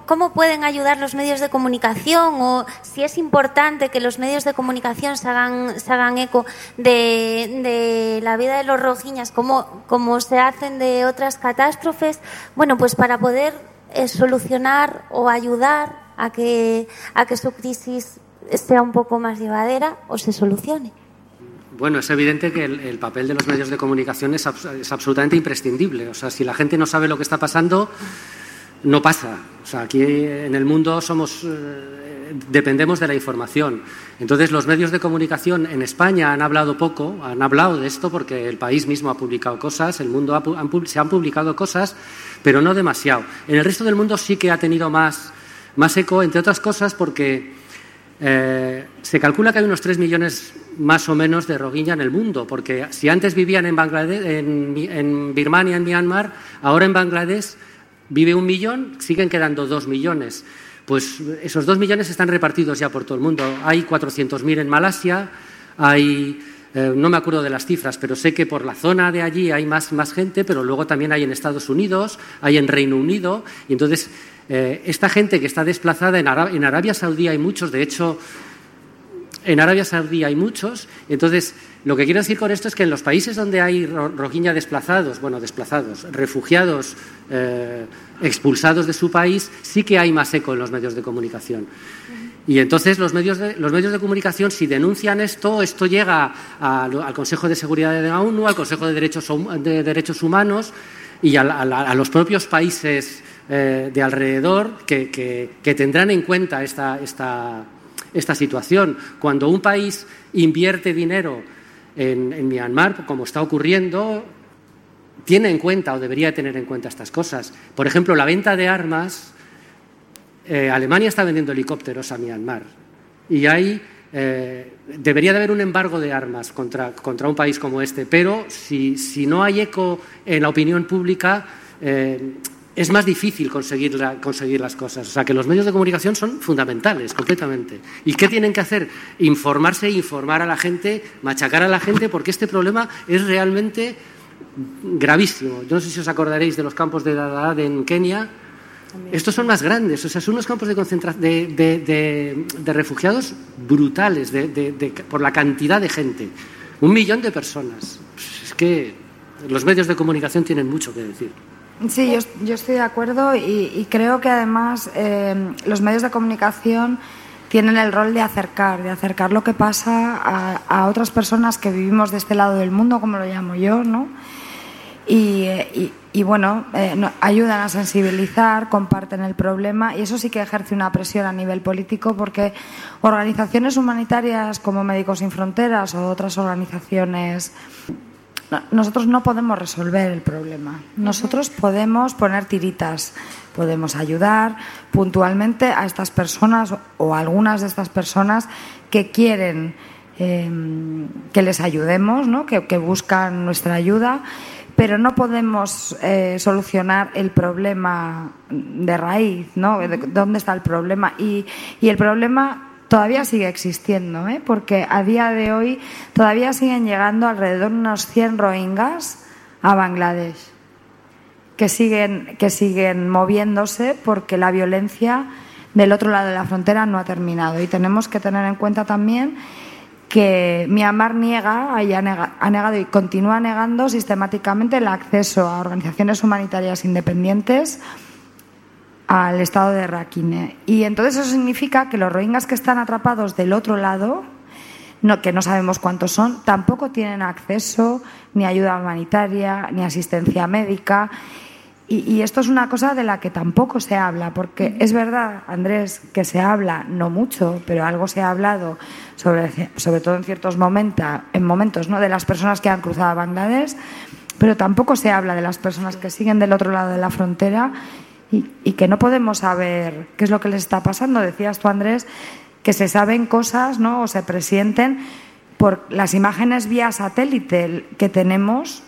cómo pueden ayudar los medios de comunicación o si es importante que los medios de comunicación se hagan, se hagan eco de, la vida de los rojiñas, como, como se hacen de otras catástrofes, bueno, pues para poder eh, solucionar o ayudar a que, a que su crisis sea un poco más llevadera o se solucione. Bueno, es evidente que el, papel de los medios de comunicación es, absolutamente imprescindible. O sea, si la gente no sabe lo que está pasando, no pasa. O sea, aquí en el mundo somos, eh, dependemos de la información. Entonces, los medios de comunicación en España han hablado poco, han hablado de esto porque el país mismo ha publicado cosas, el mundo se han publicado cosas, pero no demasiado. En el resto del mundo sí que ha tenido más, más eco, entre otras cosas porque eh, se calcula que hay unos 3 millones más o menos de rohingya en el mundo, porque si antes vivían en, Bangladesh, en, Birmania, en Myanmar, ahora en Bangladesh vive un millón, siguen quedando dos millones. Pues esos dos millones están repartidos ya por todo el mundo. Hay 400.000 en Malasia, hay, eh, no me acuerdo de las cifras, pero sé que por la zona de allí hay más, más gente, pero luego también hay en Estados Unidos, hay en Reino Unido, y entonces eh, esta gente que está desplazada en, Arabia Saudí hay muchos, de hecho, en Arabia Saudí hay muchos. Entonces, lo que quiero decir con esto es que en los países donde hay rojiña desplazados, bueno, desplazados, refugiados, eh, expulsados de su país, sí que hay más eco en los medios de comunicación. Y entonces los medios de, los medios de comunicación, si denuncian esto, esto llega al Consejo de Seguridad de la ONU, al Consejo de Derechos, de Derechos Humanos y a los propios países eh, de alrededor que, tendrán en cuenta esta, esta, situación. Cuando un país invierte dinero en, Myanmar, como está ocurriendo, tiene en cuenta o debería tener en cuenta estas cosas. Por ejemplo, la venta de armas. Eh, Alemania está vendiendo helicópteros a Myanmar y hay eh, debería de haber un embargo de armas contra, contra un país como este, pero si, si, no hay eco en la opinión pública, es más difícil conseguir, conseguir las cosas. O sea, que los medios de comunicación son fundamentales, completamente. ¿Y qué tienen que hacer? Informarse, informar a la gente, machacar a la gente, porque este problema es realmente gravísimo. Yo no sé si os acordaréis de los campos de Dadaad en Kenia. Estos son más grandes, o sea, son unos campos de, de, de, refugiados brutales por la cantidad de gente. Un millón de personas. Es que los medios de comunicación tienen mucho que decir. Sí, yo, yo estoy de acuerdo y, y creo que además eh, los medios de comunicación tienen el rol de acercar, de acercar lo que pasa a, a otras personas que vivimos de este lado del mundo, como lo llamo yo, ¿no? Y, y- y, bueno, eh, no- ayudan a sensibilizar, comparten el problema y eso sí que ejerce una presión a nivel político porque organizaciones humanitarias como Médicos Sin Fronteras o otras organizaciones no- nosotros no podemos resolver el problema. Nosotros podemos poner tiritas, podemos ayudar puntualmente a estas personas o a algunas de estas personas que quieren eh, que les ayudemos, ¿no? que, que buscan nuestra ayuda, pero no podemos eh, solucionar el problema de raíz, ¿no? De- ¿Dónde está el problema? Y, y el problema todavía sigue existiendo, ¿eh? porque a día de hoy todavía siguen llegando alrededor de unos 100 rohingyas a Bangladesh, que siguen, que siguen moviéndose porque la violencia del otro lado de la frontera no ha terminado. Y tenemos que tener en cuenta también que Myanmar niega, y ha nega- ha negado y continúa negando sistemáticamente el acceso a organizaciones humanitarias independientes al estado de Rakhine. Y entonces eso significa que los rohingyas que están atrapados del otro lado, que no sabemos cuántos son, tampoco tienen acceso ni ayuda humanitaria, ni asistencia médica. Y, y esto es una cosa de la que tampoco se habla, porque es verdad, Andrés, que se habla, no mucho, pero algo se ha hablado, sobre, sobre todo en ciertos momentos, en momentos ¿no? de las personas que han cruzado a Bangladesh, pero tampoco se habla de las personas que siguen del otro lado de la frontera y, y que no podemos saber qué es lo que les está pasando. Decías tú, Andrés, que se saben cosas ¿no? o se presienten por las imágenes vía satélite que tenemos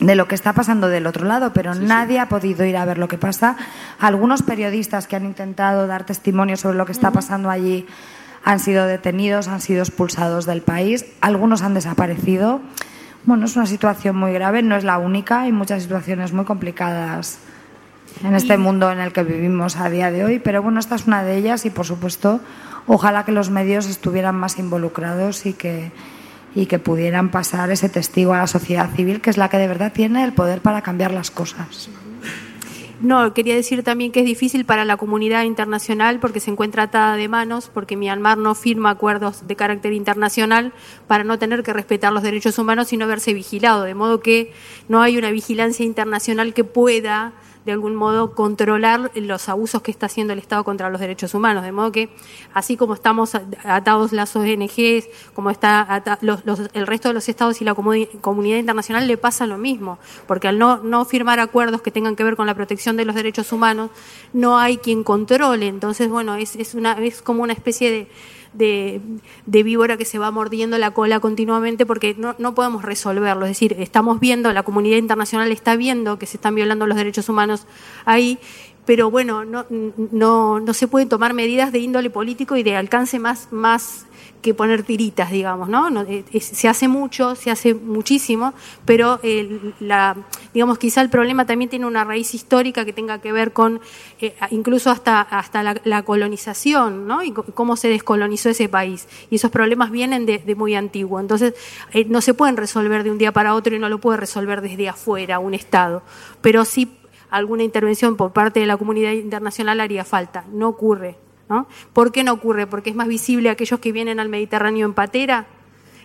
de lo que está pasando del otro lado, pero nadie ha podido ir a ver lo que pasa. Algunos periodistas que han intentado dar testimonio sobre lo que está pasando allí han sido detenidos, han sido expulsados del país, algunos han desaparecido. Bueno, es una situación muy grave, no es la única, hay muchas situaciones muy complicadas en este mundo en el que vivimos a día de hoy, pero bueno, esta es una de ellas y por supuesto, ojalá que los medios estuvieran más involucrados y que y que pudieran pasar ese testigo a la sociedad civil, que es la que de verdad tiene el poder para cambiar las cosas. No, quería decir también que es difícil para la comunidad internacional porque se encuentra atada de manos, porque Myanmar no firma acuerdos de carácter internacional para no tener que respetar los derechos humanos y no verse vigilado, de modo que no hay una vigilancia internacional que pueda de algún modo controlar los abusos que está haciendo el Estado contra los derechos humanos. De modo que, así como estamos atados las ONGs, como está los- los- el resto de los estados y la comuni- comunidad internacional, le pasa lo mismo. Porque al no, no firmar acuerdos que tengan que ver con la protección de los derechos humanos, no hay quien controle. Entonces, bueno, es, es, una, es como una especie de, de, víbora que se va mordiendo la cola continuamente porque no, no podemos resolverlo. Es decir, estamos viendo, la comunidad internacional está viendo que se están violando los derechos humanos ahí, pero bueno, no, no, no se pueden tomar medidas de índole político y de alcance más, más que poner tiritas, digamos, ¿no? No, eh, se hace mucho, se hace muchísimo, pero eh, la, digamos, quizá el problema también tiene una raíz histórica que tenga que ver con eh, incluso hasta, hasta la, la colonización, ¿no? Y cómo se descolonizó ese país. Y esos problemas vienen de, de muy antiguo. Entonces, eh, no se pueden resolver de un día para otro y no lo puede resolver desde afuera un Estado. Pero sí alguna intervención por parte de la comunidad internacional haría falta. No ocurre. ¿No? ¿Por qué no ocurre? Porque es más visible aquellos que vienen al Mediterráneo en patera.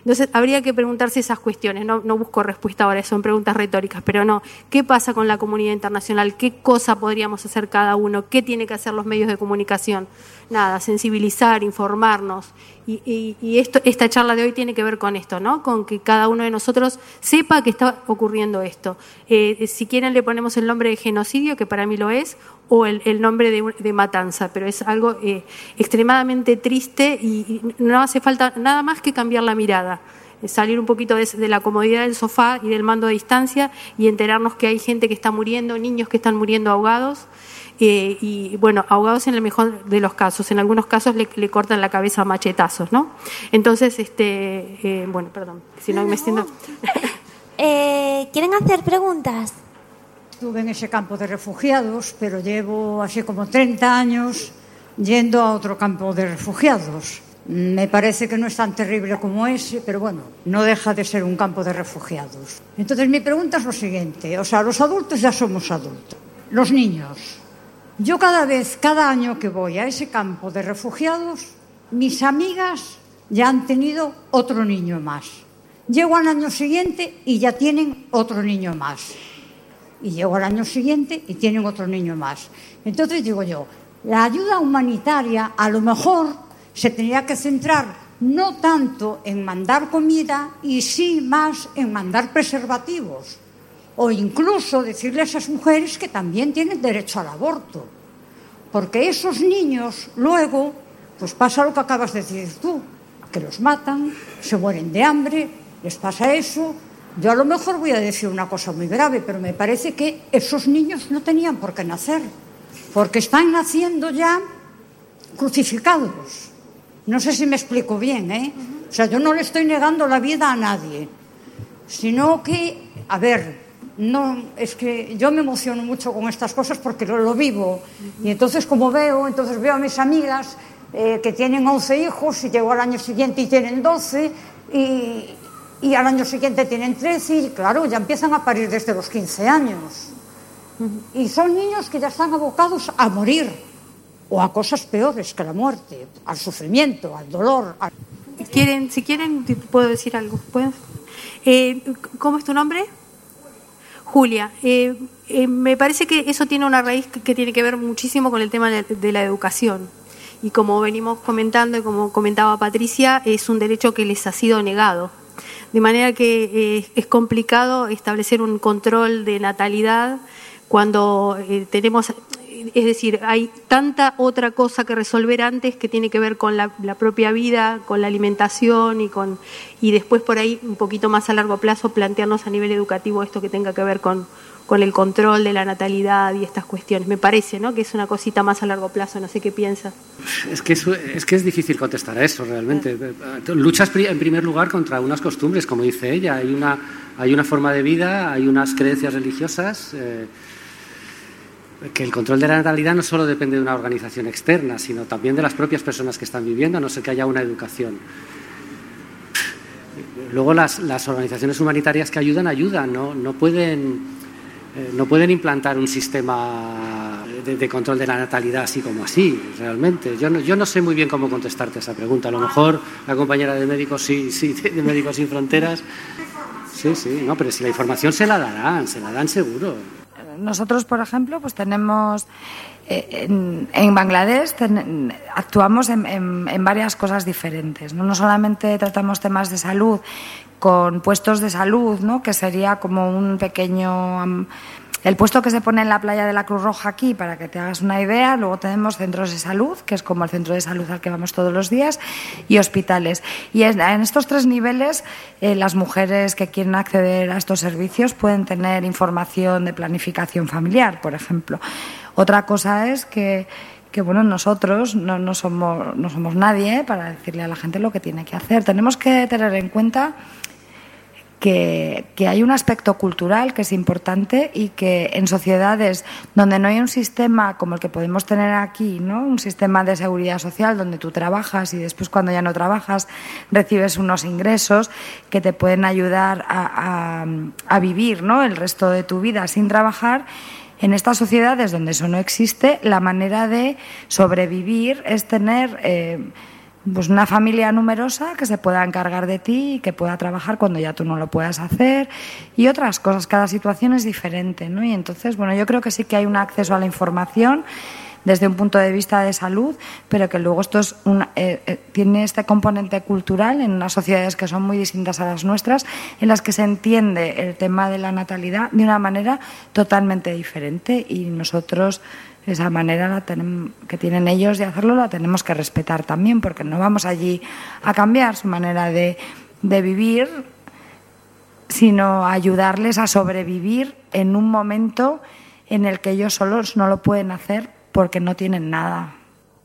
Entonces, habría que preguntarse esas cuestiones. No, no busco respuesta ahora, son preguntas retóricas, pero no. ¿Qué pasa con la comunidad internacional? ¿Qué cosa podríamos hacer cada uno? ¿Qué tiene que hacer los medios de comunicación? Nada, sensibilizar, informarnos. Y esto, esta charla de hoy tiene que ver con esto, ¿no? Con que cada uno de nosotros sepa que está ocurriendo esto. Eh, si quieren le ponemos el nombre de genocidio, que para mí lo es, o el, nombre de, de matanza, pero es algo eh, extremadamente triste y, no hace falta nada más que cambiar la mirada. Eh, Salir un poquito de, de la comodidad del sofá y del mando a distancia y enterarnos que hay gente que está muriendo, niños que están muriendo ahogados. eh, y bueno, ahogados en el mejor de los casos, en algunos casos le, cortan la cabeza a machetazos, ¿no? Entonces, este, eh, bueno, perdón, si no me extiendo. Eh, ¿Quieren hacer preguntas? Estuve en ese campo de refugiados, pero llevo así como 30 años yendo a otro campo de refugiados. Me parece que no es tan terrible como ese, pero bueno, no deja de ser un campo de refugiados. Entonces mi pregunta es lo siguiente, o sea, los adultos ya somos adultos, los niños. Yo cada vez, cada año que voy a ese campo de refugiados, mis amigas ya han tenido otro niño más. Llego al año siguiente y ya tienen otro niño más. Y llego al año siguiente y tienen otro niño más. Entonces digo yo, la ayuda humanitaria a lo mejor se tendría que centrar no tanto en mandar comida y sí más en mandar preservativos o incluso decirle a esas mujeres que también tienen derecho al aborto. Porque esos niños luego, pues pasa lo que acabas de decir tú, que los matan, se mueren de hambre, les pasa eso. Yo a lo mejor voy a decir una cosa muy grave, pero me parece que esos niños no tenían por qué nacer, porque están naciendo ya crucificados. No sé si me explico bien, ¿eh? O sea, yo no le estoy negando la vida a nadie, sino que, a ver, no, es que yo me emociono mucho con estas cosas porque lo, lo vivo. Y entonces, como veo, entonces veo a mis amigas eh, que tienen 11 hijos y llego al año siguiente y tienen 12 y, y al año siguiente tienen 13 y claro, ya empiezan a parir desde los 15 años. Y son niños que ya están abocados a morir o a cosas peores que la muerte, al sufrimiento, al dolor. al- ¿Quieren, si quieren, puedo decir algo. ¿Puedo? Eh, ¿Cómo es tu nombre? Julia. Eh, eh, me parece que eso tiene una raíz que, que tiene que ver muchísimo con el tema de, de la educación. Y como venimos comentando y como comentaba Patricia, es un derecho que les ha sido negado. De manera que eh, es complicado establecer un control de natalidad cuando eh, tenemos, es decir, hay tanta otra cosa que resolver antes que tiene que ver con la, la propia vida, con la alimentación y con y después por ahí un poquito más a largo plazo plantearnos a nivel educativo esto que tenga que ver con, con el control de la natalidad y estas cuestiones. Me parece, ¿no? Que es una cosita más a largo plazo. No sé qué piensa. Es que es, es que es difícil contestar a eso realmente. Luchas pri- en primer lugar contra unas costumbres, como dice ella. Hay una, hay una forma de vida, hay unas creencias religiosas. eh, que el control de la natalidad no solo depende de una organización externa, sino también de las propias personas que están viviendo, a no ser que haya una educación. Luego las, las organizaciones humanitarias que ayudan, ayudan, no, no, pueden, no pueden implantar un sistema de, control de la natalidad así como así, realmente. Yo no, yo no sé muy bien cómo contestarte esa pregunta. A lo mejor la compañera de Médicos, sí, sí, de Médicos Sin Fronteras. Sí, sí, no, pero si la información se la darán, se la dan seguro. Nosotros, por ejemplo, pues tenemos eh, en, en Bangladesh actuamos en, varias cosas diferentes. ¿no? no solamente tratamos temas de salud con puestos de salud, ¿no? que sería como un pequeño el puesto que se pone en la playa de la Cruz Roja aquí, para que te hagas una idea, luego tenemos centros de salud, que es como el centro de salud al que vamos todos los días, y hospitales. Y en, estos tres niveles, eh, las mujeres que quieren acceder a estos servicios pueden tener información de planificación familiar, por ejemplo. Otra cosa es que que bueno, nosotros no, no somos, no somos nadie para decirle a la gente lo que tiene que hacer. Tenemos que tener en cuenta que, hay un aspecto cultural que es importante y que en sociedades donde no hay un sistema como el que podemos tener aquí, ¿no? un sistema de seguridad social donde tú trabajas y después cuando ya no trabajas recibes unos ingresos que te pueden ayudar a vivir ¿no? el resto de tu vida sin trabajar, en estas sociedades donde eso no existe, la manera de sobrevivir es tener eh, pues una familia numerosa que se pueda encargar de ti y que pueda trabajar cuando ya tú no lo puedas hacer y otras cosas. Cada situación es diferente, ¿no? Y entonces, bueno, yo creo que sí que hay un acceso a la información desde un punto de vista de salud, pero que luego esto es una- eh, eh, tiene este componente cultural en unas sociedades que son muy distintas a las nuestras, en las que se entiende el tema de la natalidad de una manera totalmente diferente y nosotros esa manera la que tienen ellos de hacerlo la tenemos que respetar también, porque no vamos allí a cambiar su manera de, de vivir, sino ayudarles a sobrevivir en un momento en el que ellos solos no lo pueden hacer porque no tienen nada.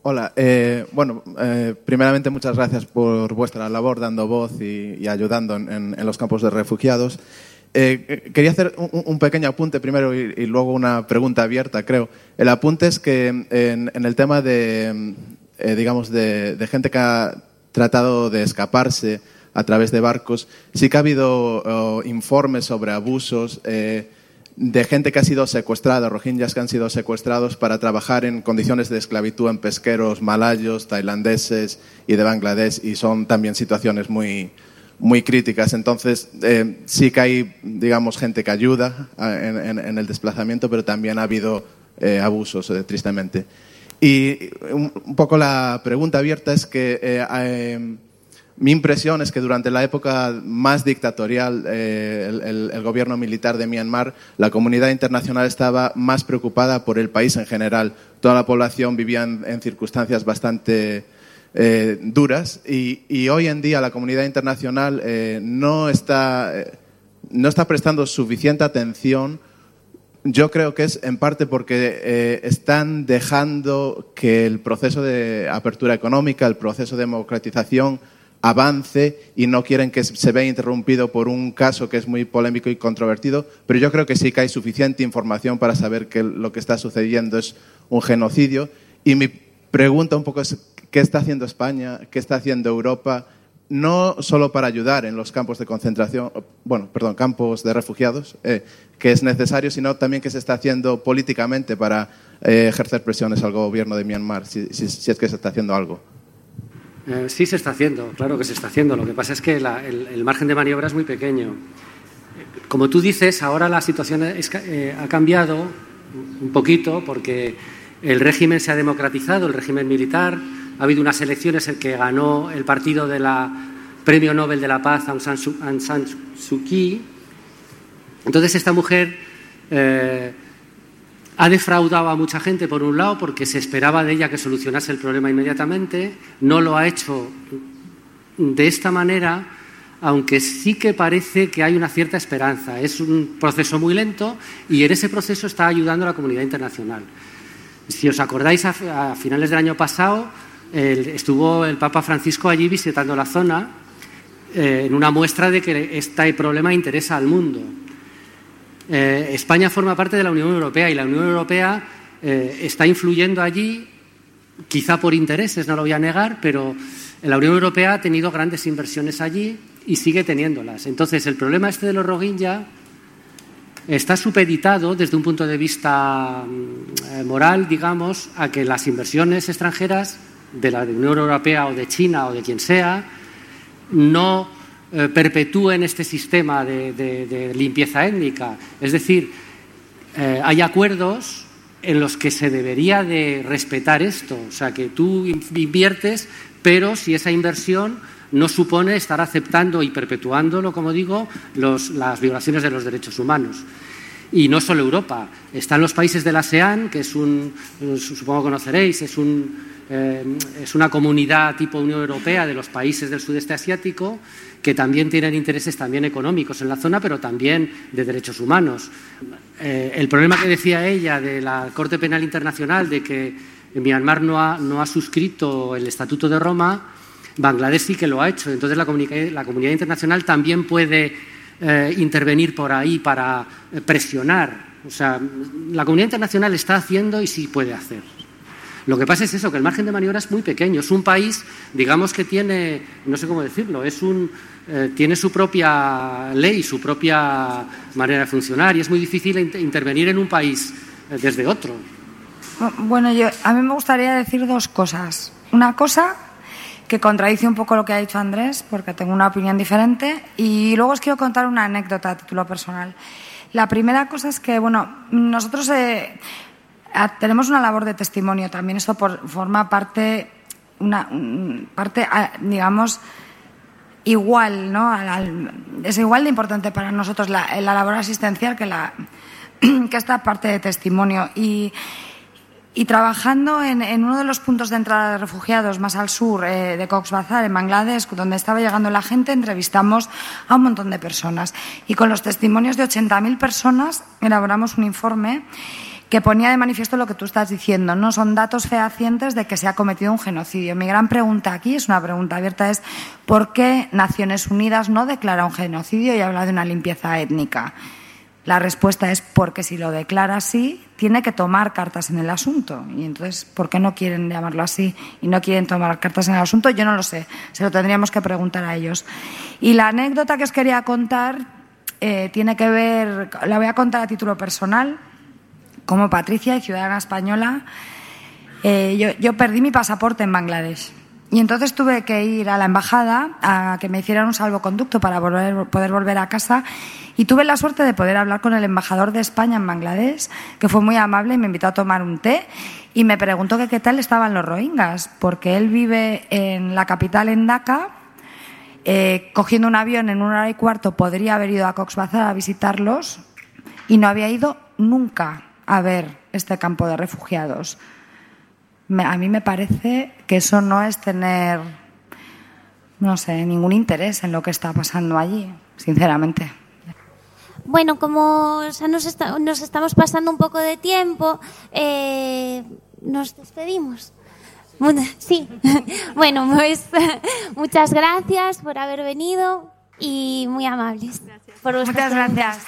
Hola, eh, bueno, eh, primeramente muchas gracias por vuestra labor dando voz y, ayudando en los campos de refugiados. Eh, quería hacer un, pequeño apunte primero y, luego una pregunta abierta, creo. El apunte es que en, el tema de, eh, digamos, de, de gente que ha tratado de escaparse a través de barcos. Sí que ha habido oh, informes sobre abusos eh, de gente que ha sido secuestrada, rohingyas que han sido secuestrados para trabajar en condiciones de esclavitud en pesqueros malayos, tailandeses y de Bangladesh, y son también situaciones muy, muy críticas. Entonces, eh, sí que hay, digamos, gente que ayuda en, el desplazamiento, pero también ha habido eh, abusos, eh, tristemente. Y un, poco la pregunta abierta es que mi impresión es que durante la época más dictatorial, el, el, gobierno militar de Myanmar, la comunidad internacional estaba más preocupada por el país en general. Toda la población vivía en circunstancias bastante eh, duras y, hoy en día la comunidad internacional eh, no, está, eh, no está prestando suficiente atención. Yo creo que es en parte porque están dejando que el proceso de apertura económica, el proceso de democratización avance y no quieren que se vea interrumpido por un caso que es muy polémico y controvertido, pero yo creo que sí que hay suficiente información para saber que lo que está sucediendo es un genocidio. Y mi pregunta un poco es, qué está haciendo España, qué está haciendo Europa, no solo para ayudar en los campos de concentración, bueno, perdón, campos de refugiados, eh, que es necesario, sino también qué se está haciendo políticamente para eh, ejercer presiones al gobierno de Myanmar, si, es que se está haciendo algo. Eh, sí se está haciendo, claro que se está haciendo. Lo que pasa es que el, margen de maniobra es muy pequeño. Como tú dices, ahora la situación ha cambiado un poquito porque el régimen se ha democratizado, el régimen militar, ha habido unas elecciones en que ganó el partido de la Premio Nobel de la Paz Aung San Suu, Kyi. Entonces esta mujer eh, ha defraudado a mucha gente, por un lado, porque se esperaba de ella que solucionase el problema inmediatamente. No lo ha hecho de esta manera, aunque sí que parece que hay una cierta esperanza. Es un proceso muy lento y en ese proceso está ayudando a la comunidad internacional. Si os acordáis, a finales del año pasado estuvo el Papa Francisco allí visitando la zona eh, en una muestra de que este problema interesa al mundo. Eh, España forma parte de la Unión Europea y la Unión Europea eh, está influyendo allí, quizá por intereses, no lo voy a negar, pero la Unión Europea ha tenido grandes inversiones allí y sigue teniéndolas. Entonces, el problema este de los Rohingya está supeditado desde un punto de vista mm, moral, digamos, a que las inversiones extranjeras de la Unión Europea o de China o de quien sea, no eh, perpetúen este sistema de, limpieza étnica. Es decir, eh, hay acuerdos en los que se debería de respetar esto. O sea, que tú inviertes, pero si esa inversión no supone estar aceptando y perpetuándolo, como digo, las violaciones de los derechos humanos. Y no solo Europa, están los países del ASEAN, que es un, supongo conoceréis, es un eh, es una comunidad tipo Unión Europea de los países del sudeste asiático que también tienen intereses también económicos en la zona, pero también de derechos humanos. Eh, el problema que decía ella de la Corte Penal Internacional de que Myanmar no ha, no ha suscrito el Estatuto de Roma, Bangladesh sí que lo ha hecho. Entonces la, comunidad internacional también puede eh, intervenir por ahí para presionar. O sea, la comunidad internacional está haciendo y sí puede hacer. Lo que pasa es eso, que el margen de maniobra es muy pequeño. Es un país, digamos que tiene, no sé cómo decirlo, es un, eh, tiene su propia ley, su propia manera de funcionar y es muy difícil intervenir en un país eh, desde otro. Bueno, yo, a mí me gustaría decir dos cosas. Una cosa que contradice un poco lo que ha dicho Andrés, porque tengo una opinión diferente, y luego os quiero contar una anécdota a título personal. La primera cosa es que, bueno, nosotros eh, tenemos una labor de testimonio también. Esto forma parte, una parte, digamos, igual, ¿no? es igual de importante para nosotros la, labor asistencial que, la, que esta parte de testimonio. Y, trabajando en, uno de los puntos de entrada de refugiados más al sur eh, de Cox's Bazar, en Bangladesh, donde estaba llegando la gente, entrevistamos a un montón de personas. Y con los testimonios de 80.000 personas elaboramos un informe que ponía de manifiesto lo que tú estás diciendo, ¿no? Son datos fehacientes de que se ha cometido un genocidio. Mi gran pregunta aquí, es una pregunta abierta, es ¿por qué Naciones Unidas no declara un genocidio y habla de una limpieza étnica? La respuesta es porque si lo declara así, tiene que tomar cartas en el asunto. Y entonces, ¿por qué no quieren llamarlo así y no quieren tomar cartas en el asunto? Yo no lo sé, se lo tendríamos que preguntar a ellos. Y la anécdota que os quería contar eh, tiene que ver, la voy a contar a título personal, como Patricia y ciudadana española. Eh, yo, yo perdí mi pasaporte en Bangladesh. Y entonces tuve que ir a la embajada a que me hicieran un salvoconducto para volver, poder volver a casa. Y tuve la suerte de poder hablar con el embajador de España en Bangladesh, que fue muy amable y me invitó a tomar un té. Y me preguntó que qué tal estaban los rohingyas, porque él vive en la capital, en Dhaka. Eh, cogiendo un avión en una hora y cuarto podría haber ido a Cox's Bazar a visitarlos y no había ido nunca a ver este campo de refugiados a mí me parece que eso no es tener, no sé, ningún interés en lo que está pasando allí, sinceramente. Bueno, como nos, estamos pasando un poco de tiempo, eh, nos despedimos. Sí, bueno, pues muchas gracias por haber venido y muy amables. Muchas gracias.